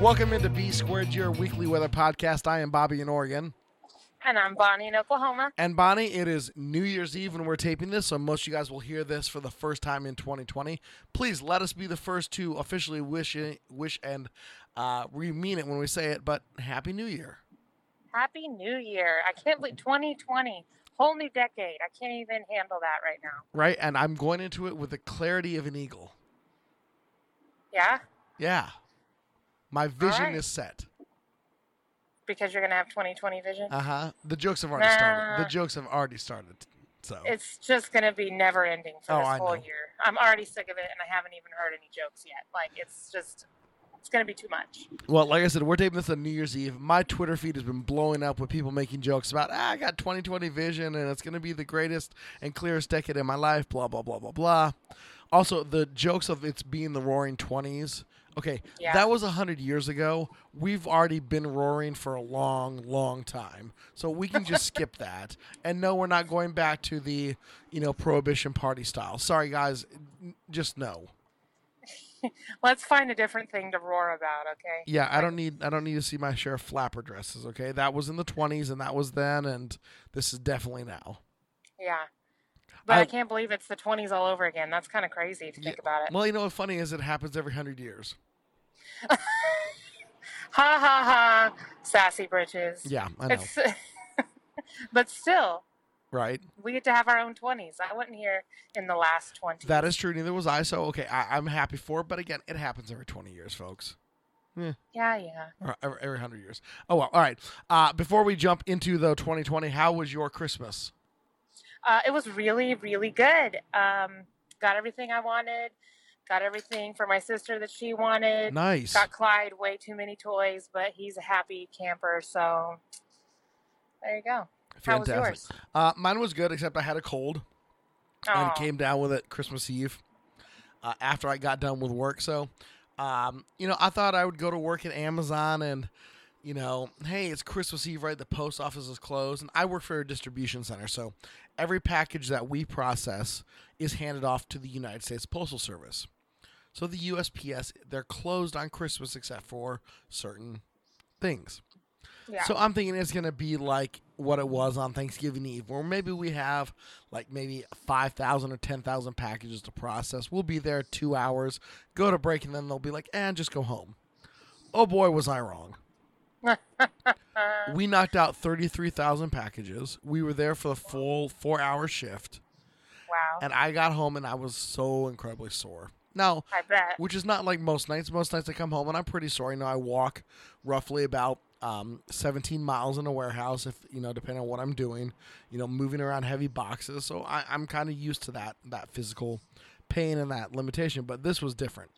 Welcome into B Squared, your weekly weather podcast. I am Bobby in Oregon. And I'm Bonnie in Oklahoma. And Bonnie, it is New Year's Eve when we're taping this, so most of you guys will hear this for the first time in 2020. Please let us be the first to officially wish it, wish and uh, we mean it when we say it, but Happy New Year. Happy New Year. I can't believe 2020, whole new decade. I can't even handle that right now. Right? And I'm going into it with the clarity of an eagle. Yeah? Yeah. My vision right. is set. Because you're going to have 2020 vision? Uh huh. The jokes have already started. The jokes have already started. So. It's just going to be never ending for Oh, this whole year. I'm already sick of it and I haven't even heard any jokes yet. Like, it's just, it's going to be too much. Well, like I said, we're taping this on New Year's Eve. My Twitter feed has been blowing up with people making jokes about, ah, I got 2020 vision and it's going to be the greatest and clearest decade in my life, blah, blah, blah, blah, blah. Also, the jokes of it's being the roaring 20s. Okay, Yeah. that was 100 years ago. We've already been roaring for a long, long time. So we can just skip that. And no, we're not going back to the, you know, prohibition party style. Sorry, guys. Just no. Let's find a different thing to roar about, okay? Yeah, I don't need I don't need to see my share of flapper dresses. Okay, that was in the twenties and that was then, and this is definitely now. Yeah. But I, I- can't believe it's the 20s all over again. That's kind of crazy if you think about it. Well, you know what's funny is it happens every hundred years. Ha ha ha. Sassy britches. Yeah, I know. But still, right? we get to have our own 20s. I wasn't here in the last 20. That is true. Neither was I. So okay, I, I'm happy for it. But again, it happens every twenty years, folks. yeah, yeah. yeah. every, every hundred years. Oh well. All right. Uh, before we jump into the 2020, how was your Christmas? Uh, it was really, really good. Um, got everything I wanted. Got everything for my sister that she wanted. Nice. Got Clyde way too many toys, but he's a happy camper. So there you go. How was yours? Uh, mine was good, except I had a cold. and came down with it Christmas Eve uh, after I got done with work. So, um, you know, I thought I would go to work at Amazon and, you know, hey, it's Christmas Eve, right? The post office is closed, and I work for a distribution center, so every package that we process is handed off to the United States Postal Service. So the USPS, they're closed on Christmas except for certain things. yeah. So I'm thinking it's gonna be like what it was on Thanksgiving Eve, where maybe we have like maybe five thousand or ten thousand packages to process. We'll be there two hours, go to break, and then they'll be like, "And just go home." Oh boy, was I wrong. we knocked out thirty-three thousand packages. We were there for the full four-hour shift, wow. and I got home and I was so incredibly sore. Now, I bet. which is not like most nights. Most nights I come home and I'm pretty sore. You know, I walk roughly about um, 17 miles in a warehouse, if you know, depending on what I'm doing. You know, moving around heavy boxes, so I, I'm kind of used to that that physical pain and that limitation. But this was different.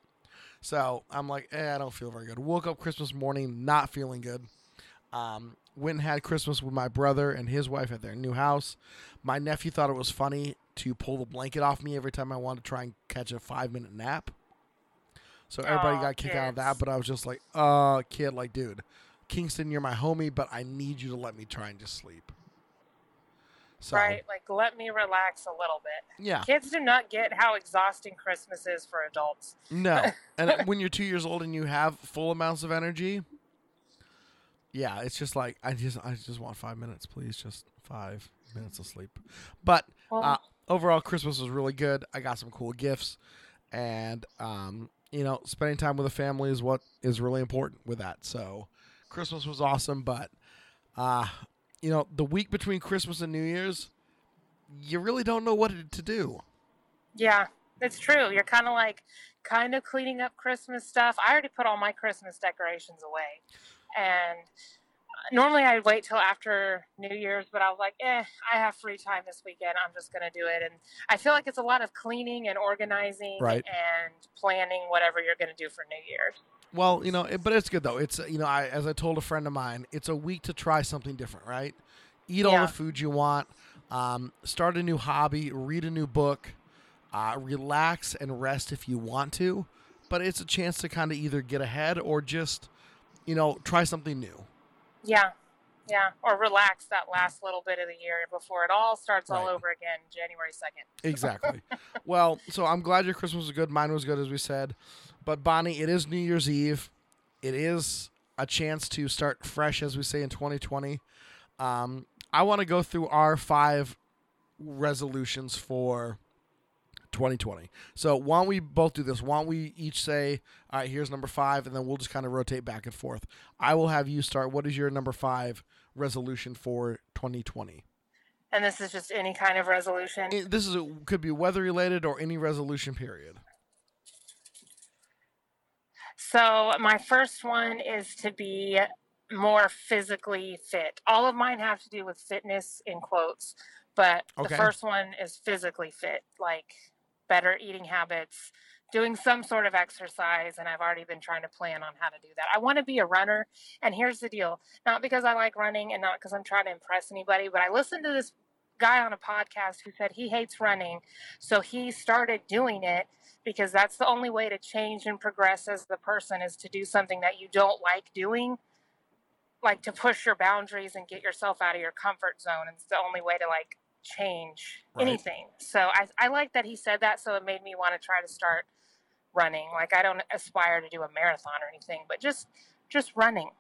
So I'm like, eh, I don't feel very good. Woke up Christmas morning not feeling good. Um, went and had Christmas with my brother and his wife at their new house. My nephew thought it was funny to pull the blanket off me every time I wanted to try and catch a five minute nap. So everybody Aw, got kicked out of that, kids. but I was just like, uh, kid, like, dude, Kingston, you're my homie, but I need you to let me try and just sleep. So, Right? Like, let me relax a little bit. yeah, Kids do not get how exhausting Christmas is for adults. no. and when you're two years old and you have full amounts of energy, yeah, it's just like I just I just want five minutes, please, just five minutes of sleep. But Well, uh, overall, Christmas was really good. I got some cool gifts, and um, you know, spending time with the family is what is really important with that. So, Christmas was awesome, but uh, you know, the week between Christmas and New Year's, you really don't know what to do. yeah, it's true. You're kind of like, kind of cleaning up Christmas stuff. I already put all my Christmas decorations away. And uh, normally I'd wait till after New Year's, but I was like, eh, I have free time this weekend. I'm just going to do it. And I feel like it's a lot of cleaning and organizing Right. and planning whatever you're going to do for New Year's. Well, you know, it, but it's good though. It's uh, you know, I as I told a friend of mine, it's a week to try something different, right? Eat all the food you want, um, start a new hobby, read a new book, uh, relax and rest if you want to. But it's a chance to kind of either get ahead or just, you know, try something new. Yeah. Yeah. Or relax that last little bit of the year before it all starts all over again January 2nd. Exactly. well, so I'm glad your Christmas was good. Mine was good, as we said. But Bonnie, it is New Year's Eve. It is a chance to start fresh, as we say in 2020. Um, I want to go through our five resolutions for 2020. So why don't we both do this? Why don't we each say, all right, here's number five, and then we'll just kind of rotate back and forth. I will have you start. What is your number five resolution for 2020? And this is just any kind of resolution. it- this is could be weather related or any resolution period. So my first one is to be more physically fit. All of mine have to do with fitness in quotes, but Okay. the first one is physically fit, like better eating habits, doing some sort of exercise, and I've already been trying to plan on how to do that. I want to be a runner, and here's the deal: not because I like running and not because I'm trying to impress anybody, but I listened to this guy on a podcast who said he hates running, so he started doing it because that's the only way to change and progress as the person is to do something that you don't like doing like to push your boundaries and get yourself out of your comfort zone it's the only way to like change Right. anything so I, I like that he said that so it made me want to try to start running like i don't aspire to do a marathon or anything but just just running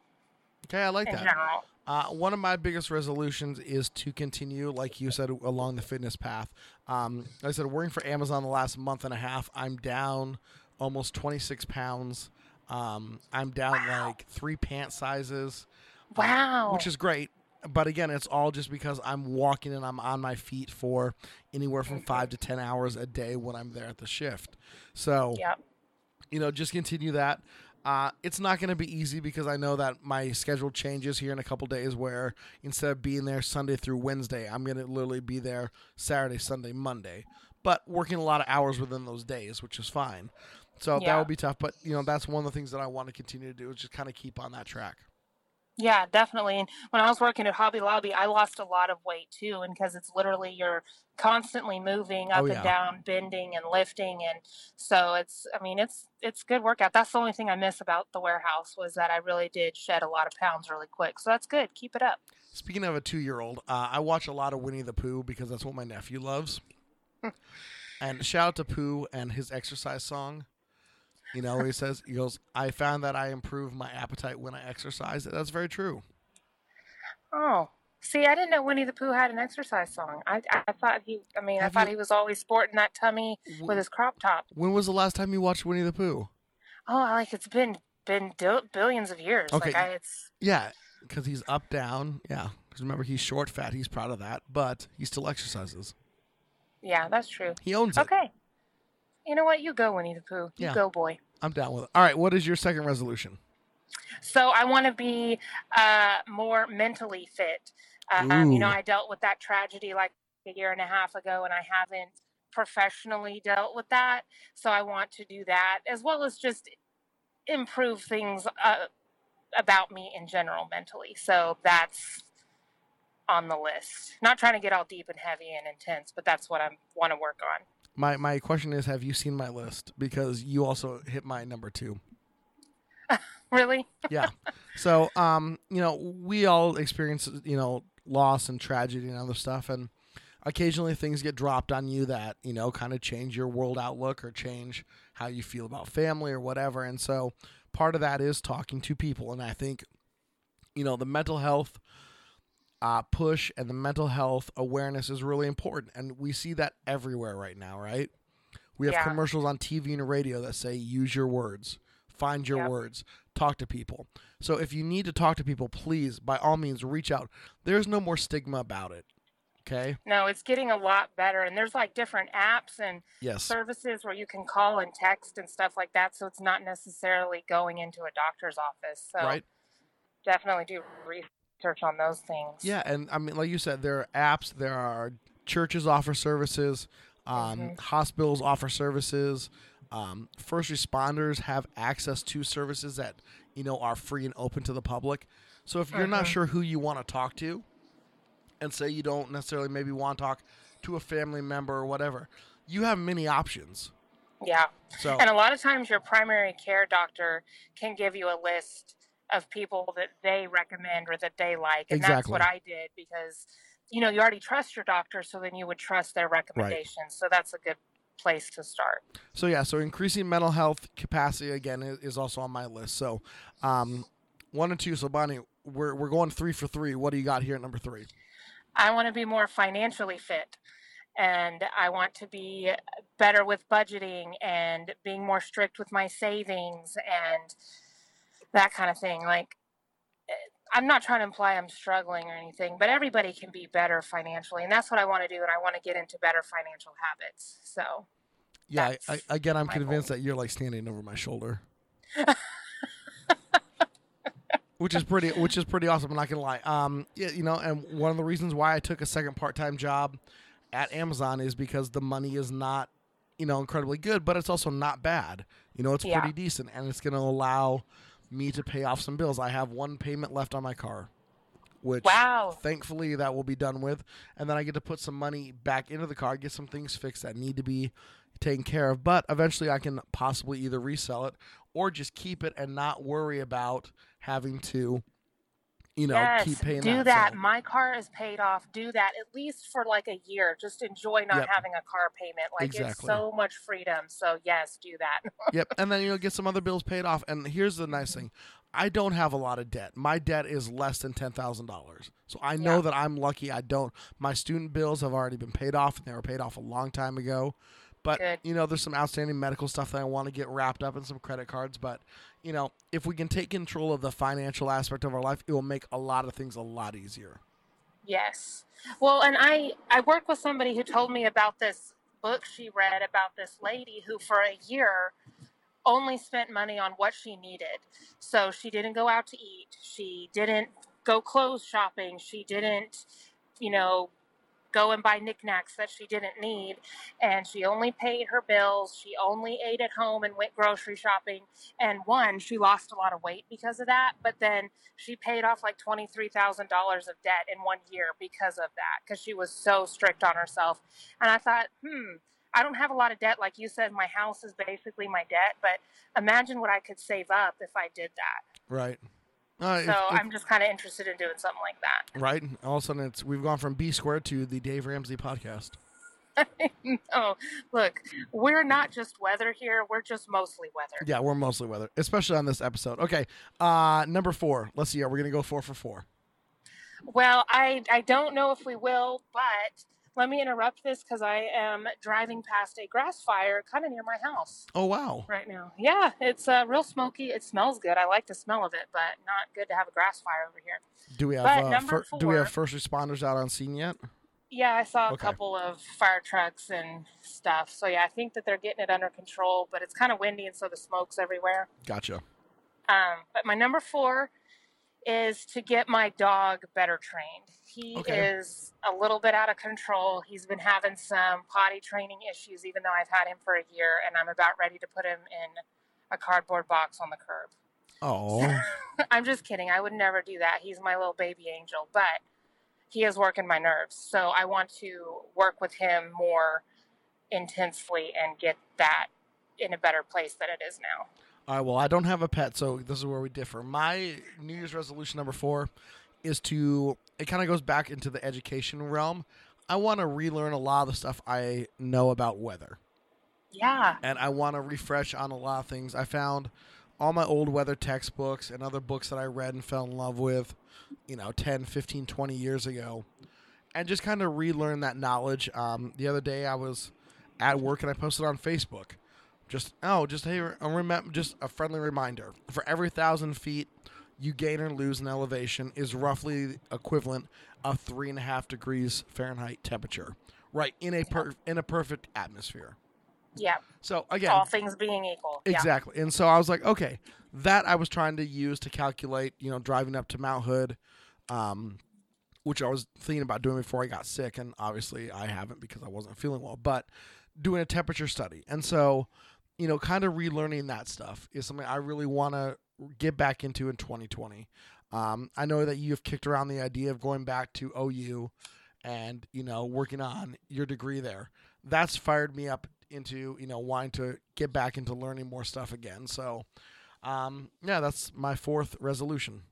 Okay, I like in that. general Uh, one of my biggest resolutions is to continue, like you said, along the fitness path. Um, like I said, working for Amazon the last month and a half, I'm down almost 26 pounds. Um, I'm down like three pant sizes, uh, wow which is great. But again, it's all just because I'm walking and I'm on my feet for anywhere from five to 10 hours a day when I'm there at the shift. So, yep you know, just continue that. Uh, it's not going to be easy because I know that my schedule changes here in a couple days. Where instead of being there Sunday through Wednesday, I'm going to literally be there Saturday, Sunday, Monday, but working a lot of hours within those days, which is fine. So that would be tough, but you know that's one of the things that I want to continue to do is just kind of keep on that track. Yeah, definitely. And when I was working at Hobby Lobby, I lost a lot of weight too, and because it's literally you're constantly moving up Oh, yeah. and down, bending and lifting, and so it's. I mean, it's it's good workout. That's the only thing I miss about the warehouse was that I really did shed a lot of pounds really quick. So that's good. Keep it up. Speaking of a two-year-old, uh, I watch a lot of Winnie the Pooh because that's what my nephew loves. and shout out to Pooh and his exercise song. You know, he says, he goes, I found that I improve my appetite when I exercise. That's very true. Oh, see, I didn't know Winnie the Pooh had an exercise song. I I thought he. I mean, Have I thought you- he was always sporting that tummy with his crop top. When was the last time you watched Winnie the Pooh? Oh, like it's been been dil- billions of years. Okay. Like I, it's Yeah, because he's up, down. Yeah. Because remember, he's short, fat. He's proud of that, but he still exercises. yeah, that's true. He owns it. Okay. You know what? You go, Winnie the Pooh. You Yeah. go, boy. I'm down with it. All right. What is your second resolution? So I want to be uh, more mentally fit. Um, you know, I dealt with that tragedy like a year and a half ago, and I haven't professionally dealt with that. So I want to do that as well as just improve things uh, about me in general mentally. So that's on the list. Not trying to get all deep and heavy and intense, but that's what I want to work on. My my question is, have you seen my list? Because you also hit my number two. Really? yeah. So, um, you know, we all experience, you know, loss and tragedy and other stuff, and occasionally things get dropped on you that you know kind of change your world outlook or change how you feel about family or whatever. And so, part of that is talking to people, and I think, you know, the mental health. Uh, push and the mental health awareness is really important, and we see that everywhere right now, right? We have Yeah. commercials on TV and radio that say "use your words," find your Yep. words, talk to people. So if you need to talk to people, please, by all means, reach out. There's no more stigma about it. Okay. No, it's getting a lot better. And there's like different apps and Yes. services where you can call and text and stuff like that. So it's not necessarily going into a doctor's office. So Right. definitely do research on those things. Yeah, and I mean, like you said, there are apps. There are churches offer services. Um, Mhm. Hospitals offer services. Um, first responders have access to services that you know are free and open to the public. So if you're not sure who you want to talk to, and say you don't necessarily maybe want to talk to a family member or whatever, you have many options. Yeah. So And a lot of times, your primary care doctor can give you a list of people that they recommend or that they like. And that's what I did because, you know, you already trust your doctor, so then you would trust their recommendations. So that's a good place to start. So yeah, so increasing mental health capacity again is, is also on my list. So um, one and two. So Bonnie, we're we're going three for three. What do you got here at number three? I want to be more financially fit. And I want to be better with budgeting and being more strict with my savings and that kind of thing. Like, eh, I'm not trying to imply I'm struggling or anything, but everybody can be better financially. And that's what I want to do. And I want to get into better financial habits. So, Yeah, I, I, again, I'm convinced goal. that you're like standing over my shoulder, which is pretty, which is pretty awesome. I'm not gonna lie. Um, yeah, you know, and one of the reasons why I took a second part-time job at Amazon is because the money is not, you know, incredibly good, but it's also not bad. You know, it's Yeah. pretty decent, and it's gonna allow me to pay off some bills. I have one payment left on my car, which wow. thankfully that will be done with and then i get to put some money back into the car get some things fixed that need to be taken care of but eventually i can possibly either resell it or just keep it and not worry about having to you know yes, keep paying do that, that. My car is paid off. Do that at least for like a year. Just enjoy not Yep. having a car payment. Like it's so much freedom. So yes, do that. yep and then you'll get some other bills paid off and here's the nice thing i don't have a lot of debt my debt is less than $10000 so i know Yeah. that i'm lucky i don't my student bills have already been paid off and they were paid off a long time ago but Good. you know there's some outstanding medical stuff that i want to get wrapped up in some credit cards but you know if we can take control of the financial aspect of our life it will make a lot of things a lot easier Yes. Well, and I I work with somebody who told me about this book she read about this lady who for a year only spent money on what she needed. So she didn't go out to eat. She didn't go clothes shopping. She didn't, you know, go and buy knickknacks that she didn't need. And she only paid her bills. She only ate at home and went grocery shopping. And one, she lost a lot of weight because of that. But then she paid off like $23,000 of debt in one year because of that, because she was so strict on herself. And I thought, hmm, I don't have a lot of debt. Like you said, my house is basically my debt. But imagine what I could save up if I did that. right uh, if- So if- I'm just kind of interested in doing something like that. right all of a sudden it's we've gone from b squared to the dave ramsey podcast no, look, we're not just weather here. We're just mostly weather. Yeah, we're mostly weather, especially on this episode. Okay, uh, number four. Let's see. Are we gonna go four for four? Well, I I don't know if we will, but let me interrupt this because I am driving past a grass fire kind of near my house Oh wow. right now. Yeah, it's uh, real smoky. It smells good. I like the smell of it, but not good to have a grass fire over here. Do we have uh, fir- do we have first responders out on scene yet? Yeah, I saw a Okay. couple of fire trucks and stuff. So yeah, I think that they're getting it under control, but it's kind of windy and so the smoke's everywhere. Gotcha. Um, but my number four is to get my dog better trained. He Okay. is a little bit out of control. He's been having some potty training issues, even though I've had him for a year, and I'm about ready to put him in a cardboard box on the curb. Oh, I'm just kidding. I would never do that. He's my little baby angel, but he is working my nerves. So I want to work with him more intensely and get that in a better place than it is now. All right. Well, I don't have a pet, so this is where we differ. My New Year's resolution number four is to. It kind of goes back into the education realm. I want to relearn a lot of the stuff I know about weather. Yeah. and I want to refresh on a lot of things. I found all my old weather textbooks and other books that I read and fell in love with, you know, 10, 15, 20 years ago, and just kind of relearn that knowledge. Um, the other day I was at work and I posted on Facebook. Just oh, just hey, remember, just a friendly reminder: for every thousand feet you gain or lose in elevation is roughly equivalent of three and a half degrees Fahrenheit temperature, right in a per- in a perfect atmosphere. Yeah. So again, All things being equal. Yeah. Exactly. And so I was like, okay, that I was trying to use to calculate, you know, driving up to Mount Hood, um, which I was thinking about doing before I got sick. And obviously I haven't because I wasn't feeling well, but doing a temperature study. And so you know, kind of relearning that stuff is something I really want to get back into in 2020. Um, I know that you've kicked around the idea of going back to OU and, you know, working on your degree there. That's fired me up into, you know, wanting to get back into learning more stuff again. So, um, yeah, that's my fourth resolution.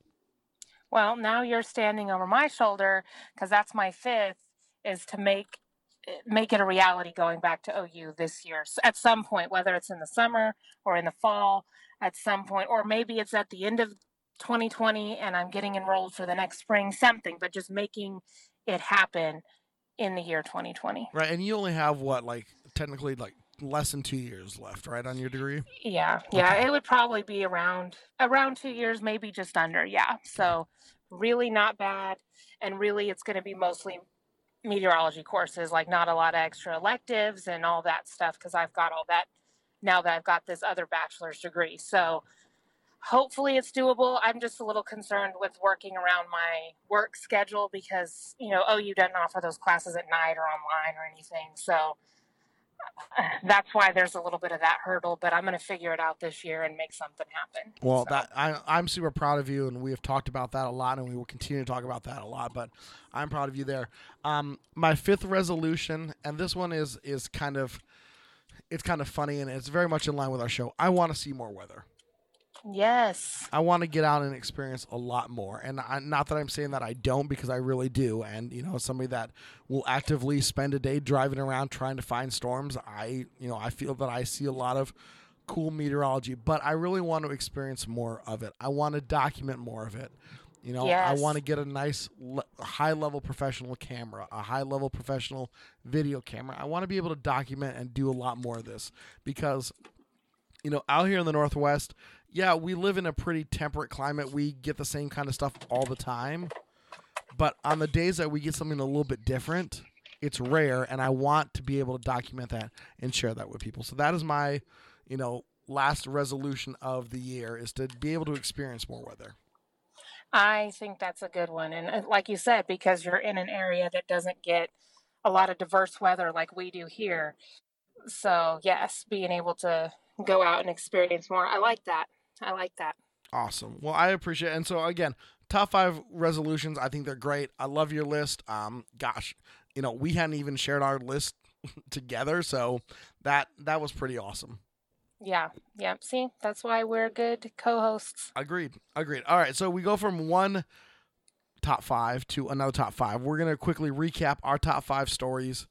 Well, now you're standing over my shoulder because that's my fifth is to make make it a reality going back to OU this year so at some point, whether it's in the summer or in the fall, at some point, or maybe it's at the end of 2020 and I'm getting enrolled for the next spring, something, but just making it happen in the year 2020. Right, and you only have what, like technically, like less than two years left, right, on your degree. Yeah, yeah, okay. it would probably be around around two years, maybe just under. Yeah, so really not bad, and really it's going to be mostly meteorology courses, like not a lot of extra electives and all that stuff, because I've got all that now that I've got this other bachelor's degree. So hopefully it's doable. I'm just a little concerned with working around my work schedule because, you know, OU doesn't offer those classes at night or online or anything. So that's why there's a little bit of that hurdle, but I'm going to figure it out this year and make something happen. Well, so. that I, I'm super proud of you, and we have talked about that a lot, and we will continue to talk about that a lot. But I'm proud of you there. Um, my fifth resolution, and this one is is kind of it's kind of funny, and it's very much in line with our show. I want to see more weather. Yes. I want to get out and experience a lot more. And I, not that I'm saying that I don't, because I really do. And, you know, somebody that will actively spend a day driving around trying to find storms, I, you know, I feel that I see a lot of cool meteorology, but I really want to experience more of it. I want to document more of it. You know, yes. I want to get a nice le- high level professional camera, a high level professional video camera. I want to be able to document and do a lot more of this because, you know, out here in the Northwest, yeah, we live in a pretty temperate climate. We get the same kind of stuff all the time. But on the days that we get something a little bit different, it's rare and I want to be able to document that and share that with people. So that is my, you know, last resolution of the year is to be able to experience more weather. I think that's a good one. And uh, like you said, because you're in an area that doesn't get a lot of diverse weather like we do here. So, yes, being able to go out and experience more. I like that. I like that. Awesome. Well, I appreciate it. And so again, top five resolutions. I think they're great. I love your list. Um, gosh, you know, we hadn't even shared our list together, so that that was pretty awesome. Yeah, yeah. See, that's why we're good co-hosts. Agreed. Agreed. All right, so we go from one top five to another top five. We're gonna quickly recap our top five stories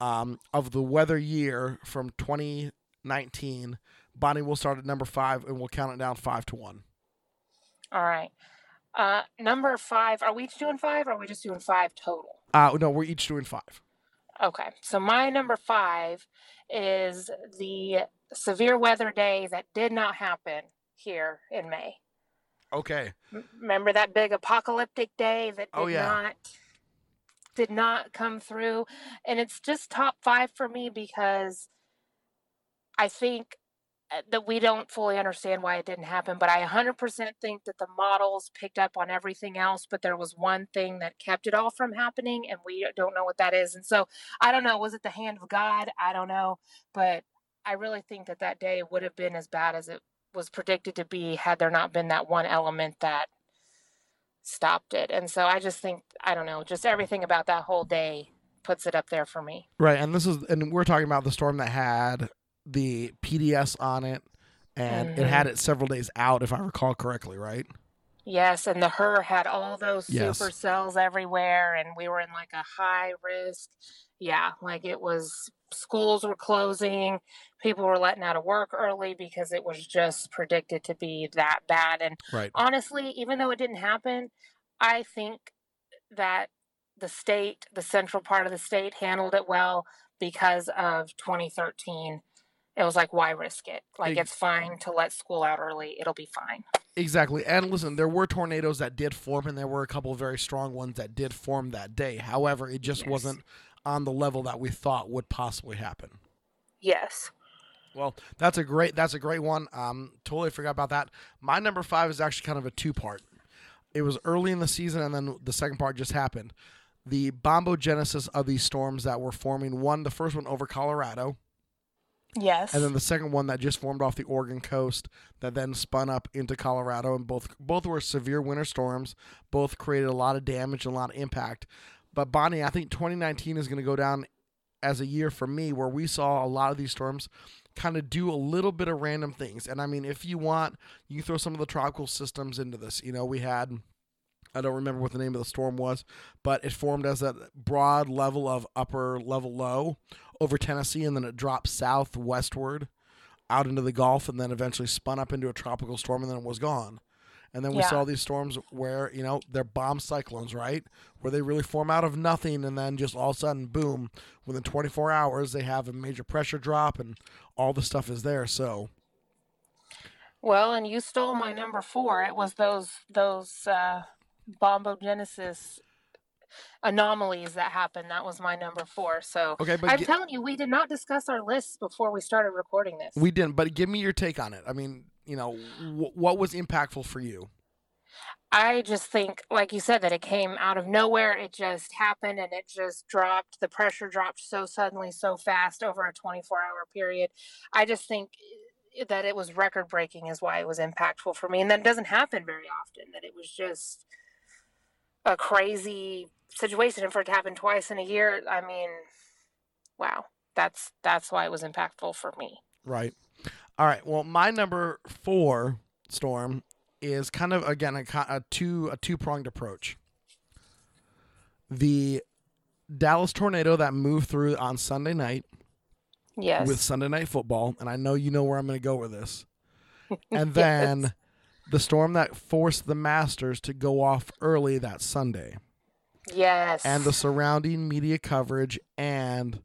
um, of the weather year from 2019 Bonnie will start at number five and we'll count it down five to one. All right. Uh, number five, are we each doing five or are we just doing five total? Uh, no, we're each doing five. Okay. So my number five is the severe weather day that did not happen here in May. Okay. Remember that big apocalyptic day that oh, did oh, yeah. not did not come through and it's just top 5 for me because I think Uh, that we don't fully understand why it didn't happen, but I 100% think that the models picked up on everything else, but there was one thing that kept it all from happening, and we don't know what that is. And so I don't know, was it the hand of God? I don't know, but I really think that that day would have been as bad as it was predicted to be had there not been that one element that stopped it. And so I just think, I don't know, just everything about that whole day puts it up there for me. Right. And this is, and we're talking about the storm that had the PDS on it, and mm-hmm. it had mm-hmm. it several days out, if I recall correctly, right? Yes, and the her had all those yes. super cells everywhere, and we were in like a high risk. Yeah, like it was schools were closing, people were letting out of work early because it was just predicted to be that bad. And right. honestly, even though it didn't happen, I think that the state, the central part of the state, handled it well because of 2013 it was like why risk it? Like it's fine to let school out early. It'll be fine. Exactly and listen there were tornadoes that did form and there were a couple very strong ones that did form that day. However it just yes. wasn't on the level that we thought would possibly happen. Yes. Well that's a great that's a great one. Um totally forgot about that. My number five is actually kind of a two part it was early in the season and then the second part just happened. The bombogenesis of these storms that were forming one the first one over colorado Yes. and then the second one that just formed off the Oregon coast that then spun up into Colorado, and both both were severe winter storms. Both created a lot of damage and a lot of impact. But Bonnie, I think 2019 is going to go down as a year for me where we saw a lot of these storms kind of do a little bit of random things. And I mean, if you want, you throw some of the tropical systems into this. You know, we had. I don't remember what the name of the storm was, but it formed as a broad level of upper level low over Tennessee, and then it dropped southwestward out into the Gulf, and then eventually spun up into a tropical storm, and then it was gone. And then we Yeah. saw these storms where you know they're bomb cyclones, right? Where they really form out of nothing, and then just all of a sudden, boom! Within 24 hours, they have a major pressure drop, and all the stuff is there. So Well, and you stole my number four. It was those those uh, bombogenesis anomalies that happened. That was my number four. So okay, but I'm gi- telling you, we did not discuss our lists before we started recording this. we didn't. But give me your take on it. I mean, you know, wh- what was impactful for you? I just think, like you said, that it came out of nowhere. It just happened and it just dropped. The pressure dropped so suddenly, so fast over a 24 hour period. I just think that it was record breaking, is why it was impactful for me. And that doesn't happen very often, that it was just a crazy situation. And for it to happen twice in a year, I mean, wow. That's that's why it was impactful for me. Right. All right. Well, my number four storm is kind of again a, a two a two pronged approach. The Dallas tornado that moved through on Sunday night Yes. with Sunday night football, and I know you know where I'm going to go with this. And then Yes. The storm that forced the Masters to go off early that Sunday, yes. and the surrounding media coverage and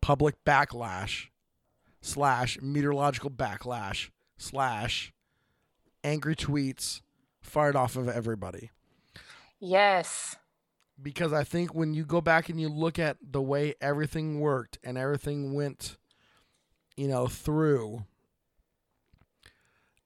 public backlash slash meteorological backlash slash angry tweets fired off of everybody yes. because I think when you go back and you look at the way everything worked and everything went, you know, through,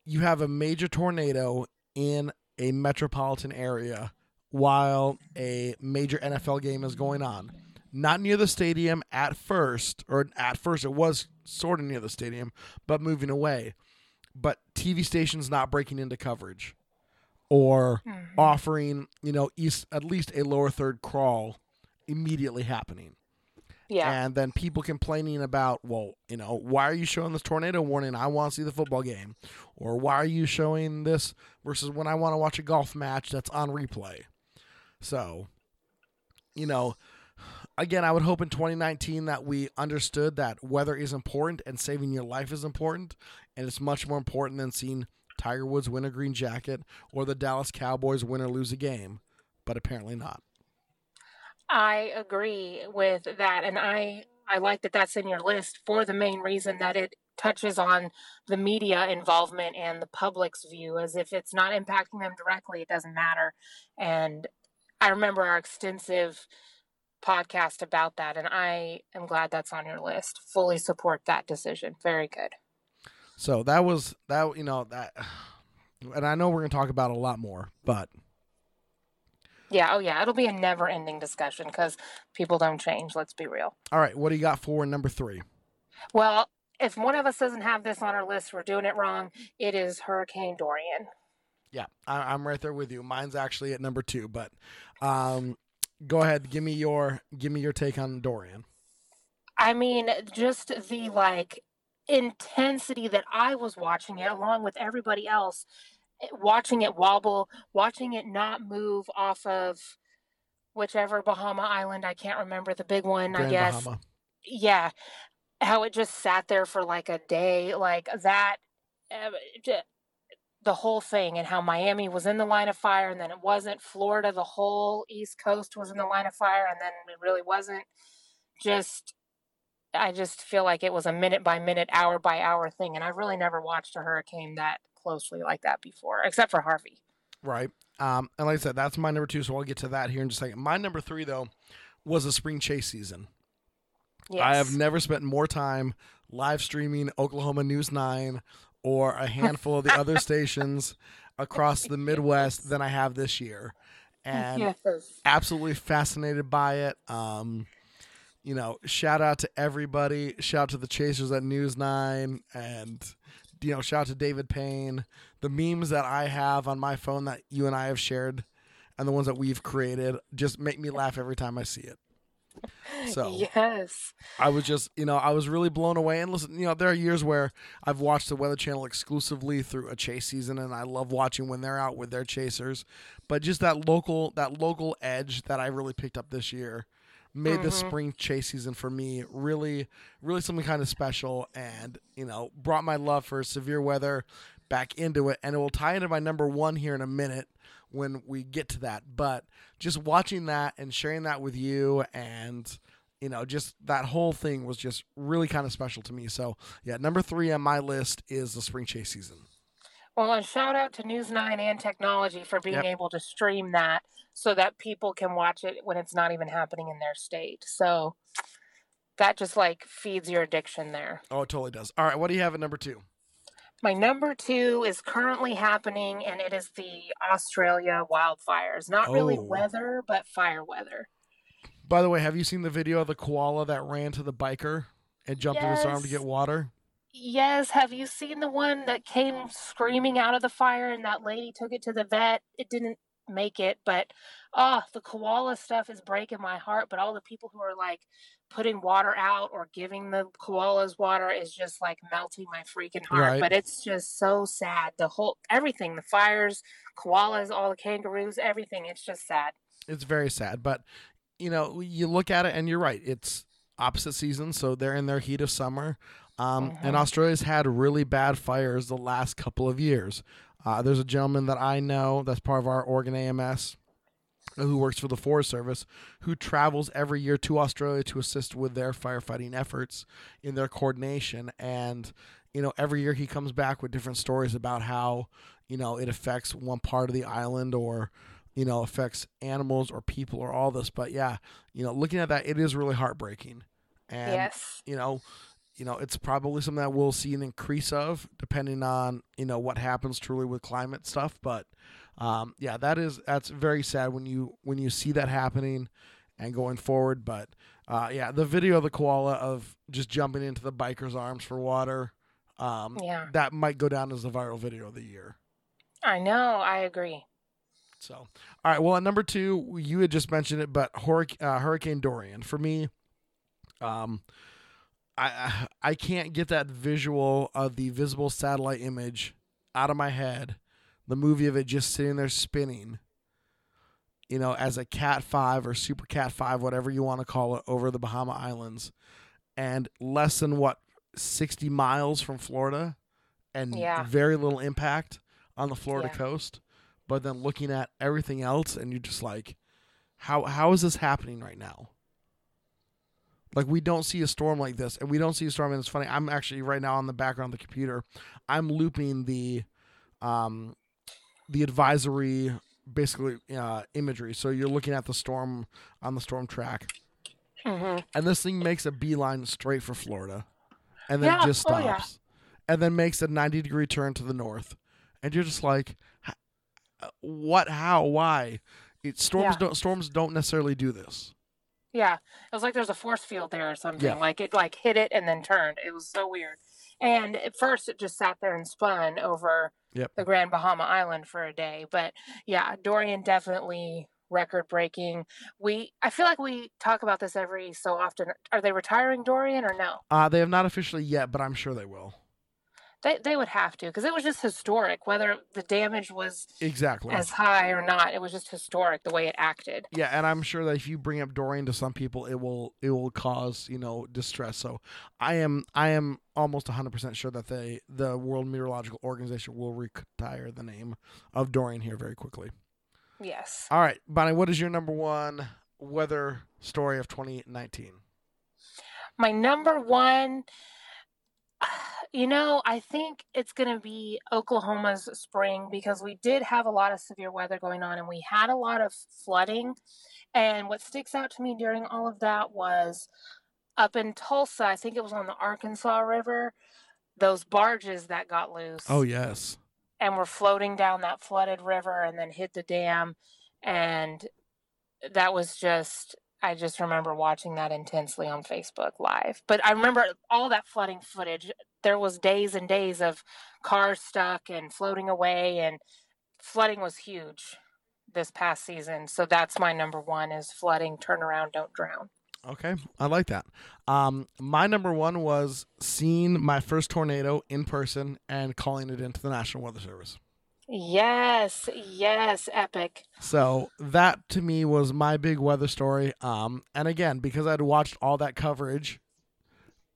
you have a major tornado in a metropolitan area while a major NFL game is going on. Not near the stadium at first, or at first it was sort of near the stadium, but moving away. But TV stations not breaking into coverage or mm-hmm. offering, you know, east, at least a lower third crawl immediately happening. Yeah. And then people complaining about, well, you know, why are you showing this tornado warning? I want to see the football game. Or why are you showing this versus when I want to watch a golf match that's on replay? So, you know, again, I would hope in 2019 that we understood that weather is important and saving your life is important. And it's much more important than seeing Tiger Woods win a green jacket or the Dallas Cowboys win or lose a game. But apparently not. I agree with that, and I I like that that's in your list for the main reason that it touches on the media involvement and the public's view. As if it's not impacting them directly, it doesn't matter. And I remember our extensive podcast about that, and I am glad that's on your list. Fully support that decision. Very good. So that was that you know that and I know we're going to talk about a lot more, but Yeah. Oh yeah. It'll be a never-ending discussion because people don't change. Let's be real. all right, what do you got for number 3? Well, if one of us doesn't have this on our list, we're doing it wrong. It is Hurricane Dorian. Yeah, I, I'm right there with you. Mine's actually at number 2, but um go ahead, give me your give me your take on Dorian. I mean, just the like intensity that I was watching it along with everybody else, watching it wobble, watching it not move off of whichever Bahama island, I can't remember the big one, I Grand guess. Bahama. Yeah. How it just sat there for like a day, like that uh, the whole thing and how Miami was in the line of fire and then it wasn't. Florida, the whole East Coast was in the line of fire and then it really wasn't. Just, I just feel like it was a minute by minute, hour by hour thing. And I've really never watched a hurricane that closely like that before, except for Harvey. Right. Um and like I said, that's my number 2, so I'll get to that here in just a second. My number 3 though was the spring chase season. Yes. I have never spent more time live streaming Oklahoma News 9 or a handful of the other stations across the Midwest than I have this year. And Yes. absolutely fascinated by it. Um, you know, shout out to everybody. Shout out to the chasers at News Nine, and you know, shout out to David Payne. The memes that I have on my phone that you and I have shared, and the ones that we've created, just make me laugh every time I see it. So yes, I was just, you know, I was really blown away. And listen, you know, there are years where I've watched the Weather Channel exclusively through a chase season, and I love watching when they're out with their chasers. But just that local, that local edge that I really picked up this year made the mm-hmm. spring chase season for me really, really something kind of special, and you know, brought my love for severe weather back into it. And it will tie into my number one here in a minute when we get to that. But just watching that and sharing that with you and you know, just that whole thing was just really kind of special to me. So, yeah, number three on my list is the spring chase season. Well, a shout out to News 9 and technology for being Yep. able to stream that so that people can watch it when it's not even happening in their state. So that just like feeds your addiction there. Oh, it totally does. All right, what do you have at number two? My number two is currently happening, and it is the Australia wildfires. Not really Oh. weather, but fire weather. By the way, have you seen the video of the koala that ran to the biker and jumped in his arm to get water? Yes, have you seen the one that came screaming out of the fire and that lady took it to the vet? It didn't make it, but oh, the koala stuff is breaking my heart. But all the people who are like putting water out or giving the koalas water is just like melting my freaking heart. Right. But it's just so sad. The whole everything, the fires, koalas, all the kangaroos, everything. It's just sad. It's very sad, but you know, you look at it and you're right. It's opposite season, so they're in their heat of summer. Um, And Mhm. Australia's had really bad fires the last couple of years. Uh, there's a gentleman that I know that's part of our Oregon AMS who works for the Forest Service who travels every year to Australia to assist with their firefighting efforts in their coordination. And, you know, every year he comes back with different stories about how, you know, it affects one part of the island or, you know, affects animals or people or all this. But yeah, you know, looking at that, it is really heartbreaking. And, yes. you know, you know, it's probably something that we'll see an increase of depending on, you know, what happens truly with climate stuff. But um, yeah, that is that's very sad when you when you see that happening and going forward. But uh, yeah, the video of the koala of just jumping into the biker's arms for water, um, Yeah. that might go down as the viral video of the year. I know. I agree. So, all right. Well, at number two, you had just mentioned it, but Hurricane, uh, Hurricane Dorian for me, um, I I can't get that visual of the visible satellite image out of my head. The movie of it just sitting there spinning, you know, as a Cat Five or Super Cat Five, whatever you want to call it, over the Bahama Islands, and less than what sixty miles from Florida, and Yeah. very little impact on the Florida Yeah. coast. But then looking at everything else, and you're just like, how how is this happening right now? Like we don't see a storm like this, and we don't see a storm. And it's funny. I'm actually right now on the background of the computer. I'm looping the, um, the advisory basically uh, imagery. So you're looking at the storm on the storm track, hmm and this thing makes a beeline straight for Florida, and then Yeah, just oh, stops, yeah. and then makes a 90 degree turn to the north, and you're just like, uh, what? How? Why? It, storms Yeah. don't storms don't necessarily do this. Yeah, it was like there's a force field there or something. Yeah. Like it like hit it and then turned. It was so weird. And at first it just sat there and spun over Yep. the Grand Bahama Island for a day. But yeah, Dorian definitely record breaking. We I feel like we talk about this every so often. Are they retiring Dorian or no? Uh, they have not officially yet, but I'm sure they will. They they would have to because it was just historic. Whether the damage was Exactly. as high or not, it was just historic the way it acted. yeah, and I'm sure that if you bring up Dorian to some people, it will it will cause you know distress. So I am I am almost 100 percent sure that they the World Meteorological Organization will retire the name of Dorian here very quickly. Yes. All right, Bonnie, what is your number one weather story of 2019? My number one, you know, I think it's going to be Oklahoma's spring because we did have a lot of severe weather going on and we had a lot of flooding. And what sticks out to me during all of that was up in Tulsa, I think it was on the Arkansas River, those barges that got loose Oh yes, and were floating down that flooded river and then hit the dam. And that was just, I just remember watching that intensely on Facebook Live. But I remember all that flooding footage. There was days and days of cars stuck and floating away, and flooding was huge this past season. So that's my number one is flooding, turn around, don't drown. Okay, I like that. Um, my number one was seeing my first tornado in person and calling it into the National Weather Service. Yes, yes, epic. So that to me was my big weather story. Um, and again, because I'd watched all that coverage,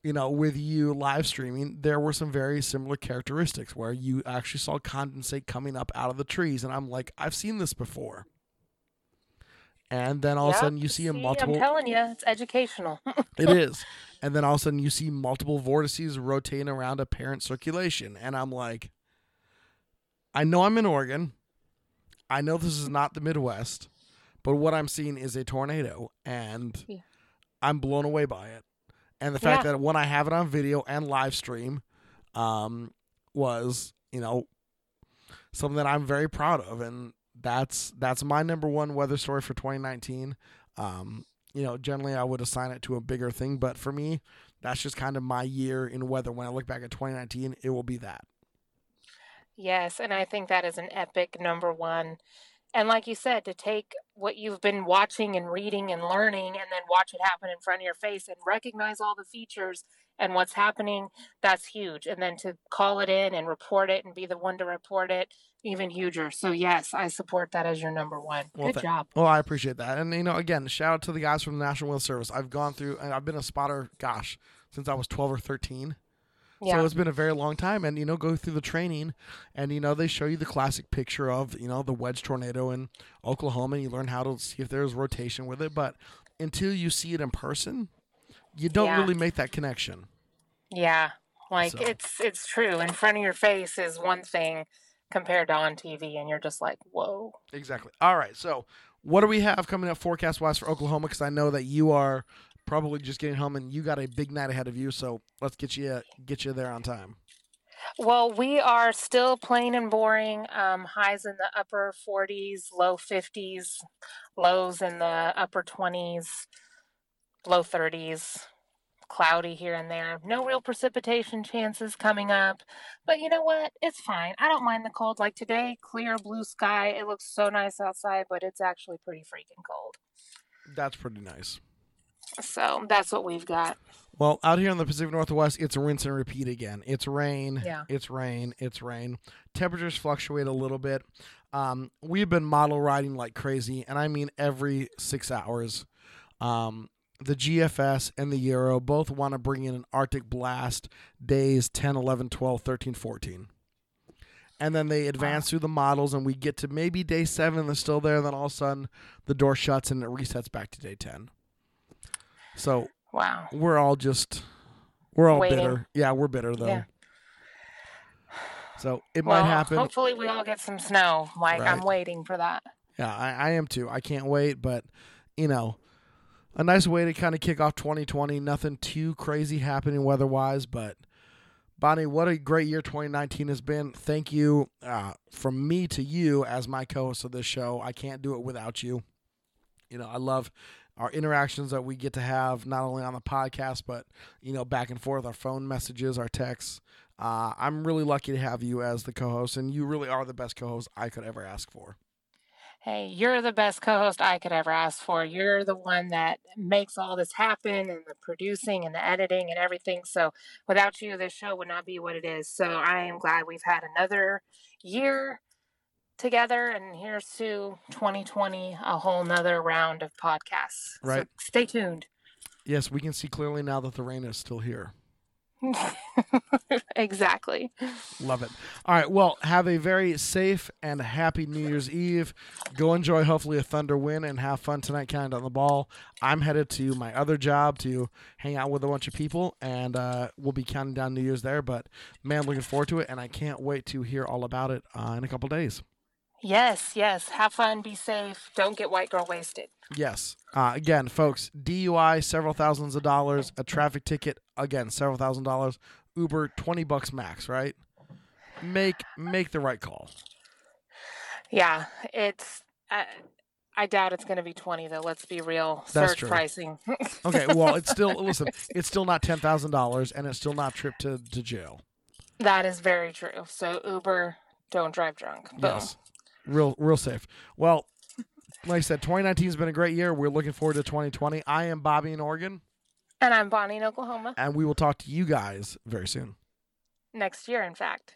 you know, with you live streaming, there were some very similar characteristics where you actually saw condensate coming up out of the trees, and I'm like, I've seen this before. And then all of a sudden you see, a multiple. I'm telling you, it's educational. It is. And then all of a sudden you see multiple vortices rotating around a parent circulation. And I'm like, I know I'm in Oregon. I know this is not the Midwest, but what I'm seeing is a tornado. And Yeah. I'm blown away by it. And the fact Yeah. that when I have it on video and live stream um, was, you know, something that I'm very proud of. And that's that's my number one weather story for 2019. Um, you know, generally I would assign it to a bigger thing, but for me, that's just kind of my year in weather. When I look back at 2019, it will be that. Yes, and I think that is an epic number one. And like you said, to take what you've been watching and reading and learning and then watch it happen in front of your face and recognize all the features and what's happening, that's huge. And then to call it in and report it and be the one to report it, even huger. So, yes, I support that as your number one. Well, Good tha- job. Well, I appreciate that, and you know, again, shout out to the guys from the National Weather Service. I've gone through, and I've been a spotter, gosh, since I was 12 or 13. So it's been a very long time, and you know, go through the training, and you know, they show you the classic picture of you know the wedge tornado in Oklahoma, and you learn how to see if there's rotation with it. But until you see it in person, you don't Yeah. really make that connection. Yeah. Like So- it's it's true. In front of your face is one thing compared to on TV and you're just like, "Whoa." Exactly. All right. So, what do we have coming up forecast wise for Oklahoma? Because I know that you are probably just getting home, and you got a big night ahead of you. So let's get you get you there on time. Well, we are still plain and boring. Um, highs in the upper 40s, low 50s, lows in the upper 20s, low 30s. Cloudy here and there. No real precipitation chances coming up. But you know what? It's fine. I don't mind the cold. Like today, clear blue sky. It looks so nice outside, but it's actually pretty freaking cold. That's pretty nice. So that's what we've got. Well, out here in the Pacific Northwest, it's rinse and repeat again. It's rain. Yeah. It's rain. It's rain. Temperatures fluctuate a little bit. Um, we've been model riding like crazy, and I mean every six hours. Um, the GFS and the Euro both want to bring in an Arctic blast days 10, 11, 12, 13, 14. And then they advance through the models, and we get to maybe day seven, they're still there. And then all of a sudden, the door shuts and it resets back to day 10. So Wow. we're all just we're all Waiting. bitter. Yeah, we're bitter though. Yeah. So it well, might happen. hopefully we all get some snow. Like I'm waiting for that. Yeah, I, I am too. I can't wait, but you know, a nice way to kind of kick off 2020. Nothing too crazy happening weather-wise, but Bonnie, what a great year 2019 has been. Thank you uh, from me to you as my co-host of this show. I can't do it without you. You know, I love our interactions that we get to have not only on the podcast but you know back and forth, our phone messages, our texts. Uh, I'm really lucky to have you as the co-host, and you really are the best co-host I could ever ask for. Hey, you're the best co host I could ever ask for. You're the one that makes all this happen and the producing and the editing and everything. So without you, this show would not be what it is. So I am glad we've had another year together. And here's to 2020, a whole nother round of podcasts. So Right. stay tuned. Yes, we can see clearly now that the rain is still here. exactly. Love it. All right. Well, have a very safe and happy New Year's Eve. Go enjoy, hopefully, a Thunder win and have fun tonight, kind of on the ball. I'm headed to my other job to hang out with a bunch of people, and uh, we'll be counting down New Year's there. But man, looking forward to it, and I can't wait to hear all about it uh, in a couple days. Yes, yes. Have fun, be safe. Don't get white girl wasted. Yes. Uh, again, folks, DUI, several thousands of dollars. A traffic ticket, again, several thousand dollars. Uber, twenty bucks max. Right? Make make the right call. Yeah, it's. Uh, I doubt it's going to be 20 though. Let's be real. That's Surge true. pricing. Okay, well, it's still listen. It's still not ten thousand dollars, and it's still not trip to, to jail. that is very true. So Uber, don't drive drunk. Boom. Yes, real real safe. Well, like I said, 2019 has been a great year. We're looking forward to 2020. I am Bobby in Oregon, And I'm Bonnie in Oklahoma. and we will talk to you guys very soon. Next year, in fact.